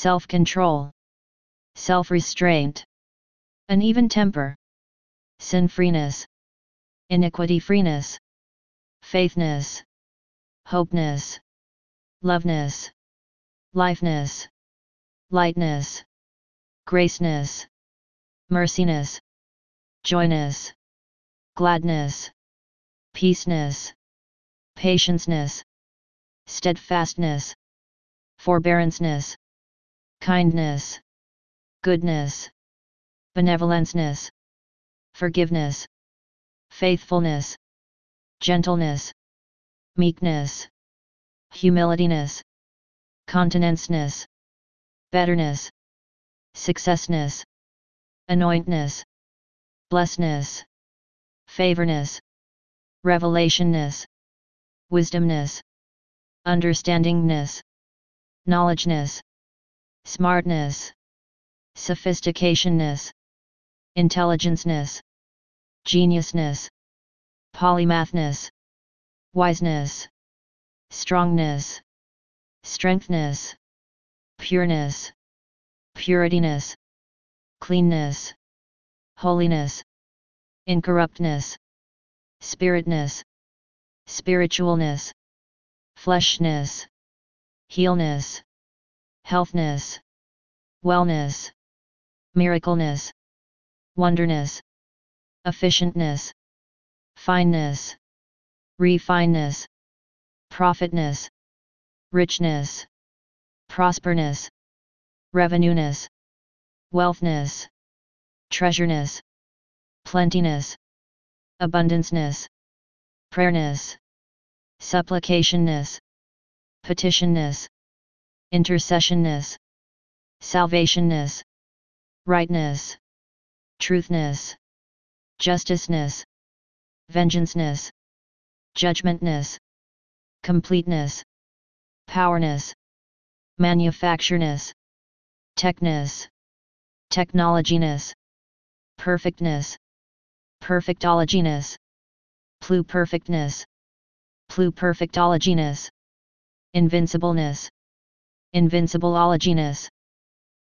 self-control, self-restraint, an even temper, sin-freeness, iniquity-freeness, faithness, hopeness, loveness, lifeness, lightness, graceness, merciness, joyness, gladness, peaceness, patienceness, steadfastness, forbearanceness, kindness, goodness, benevolenceness, forgiveness, faithfulness, gentleness, meekness, humilityness, continenceness, betterness, successness, anointness, blessedness, favorness, revelationness, wisdomness, understandingness, knowledgeness, smartness, sophisticationness, intelligenceness, geniusness, polymathness, wiseness, strongness, strengthness, pureness, purityness, cleanness, holiness, incorruptness, spiritness, spiritualness, fleshness, healness, healthness, wellness, miracleness, wonderness, efficientness, fineness, refineness, profitness, richness, prosperness, revenueness, wealthness, treasureness, plentiness, abundanceness, prayerness, supplicationness, petitionness, intercessionness, salvationness, rightness, truthness, justiceness, vengeanceness, judgmentness, completeness, powerness, manufactureness, techness, technologyness, perfectness, perfectologyness, pluperfectness, pluperfectologyness, invincibleness, invincibleologyness,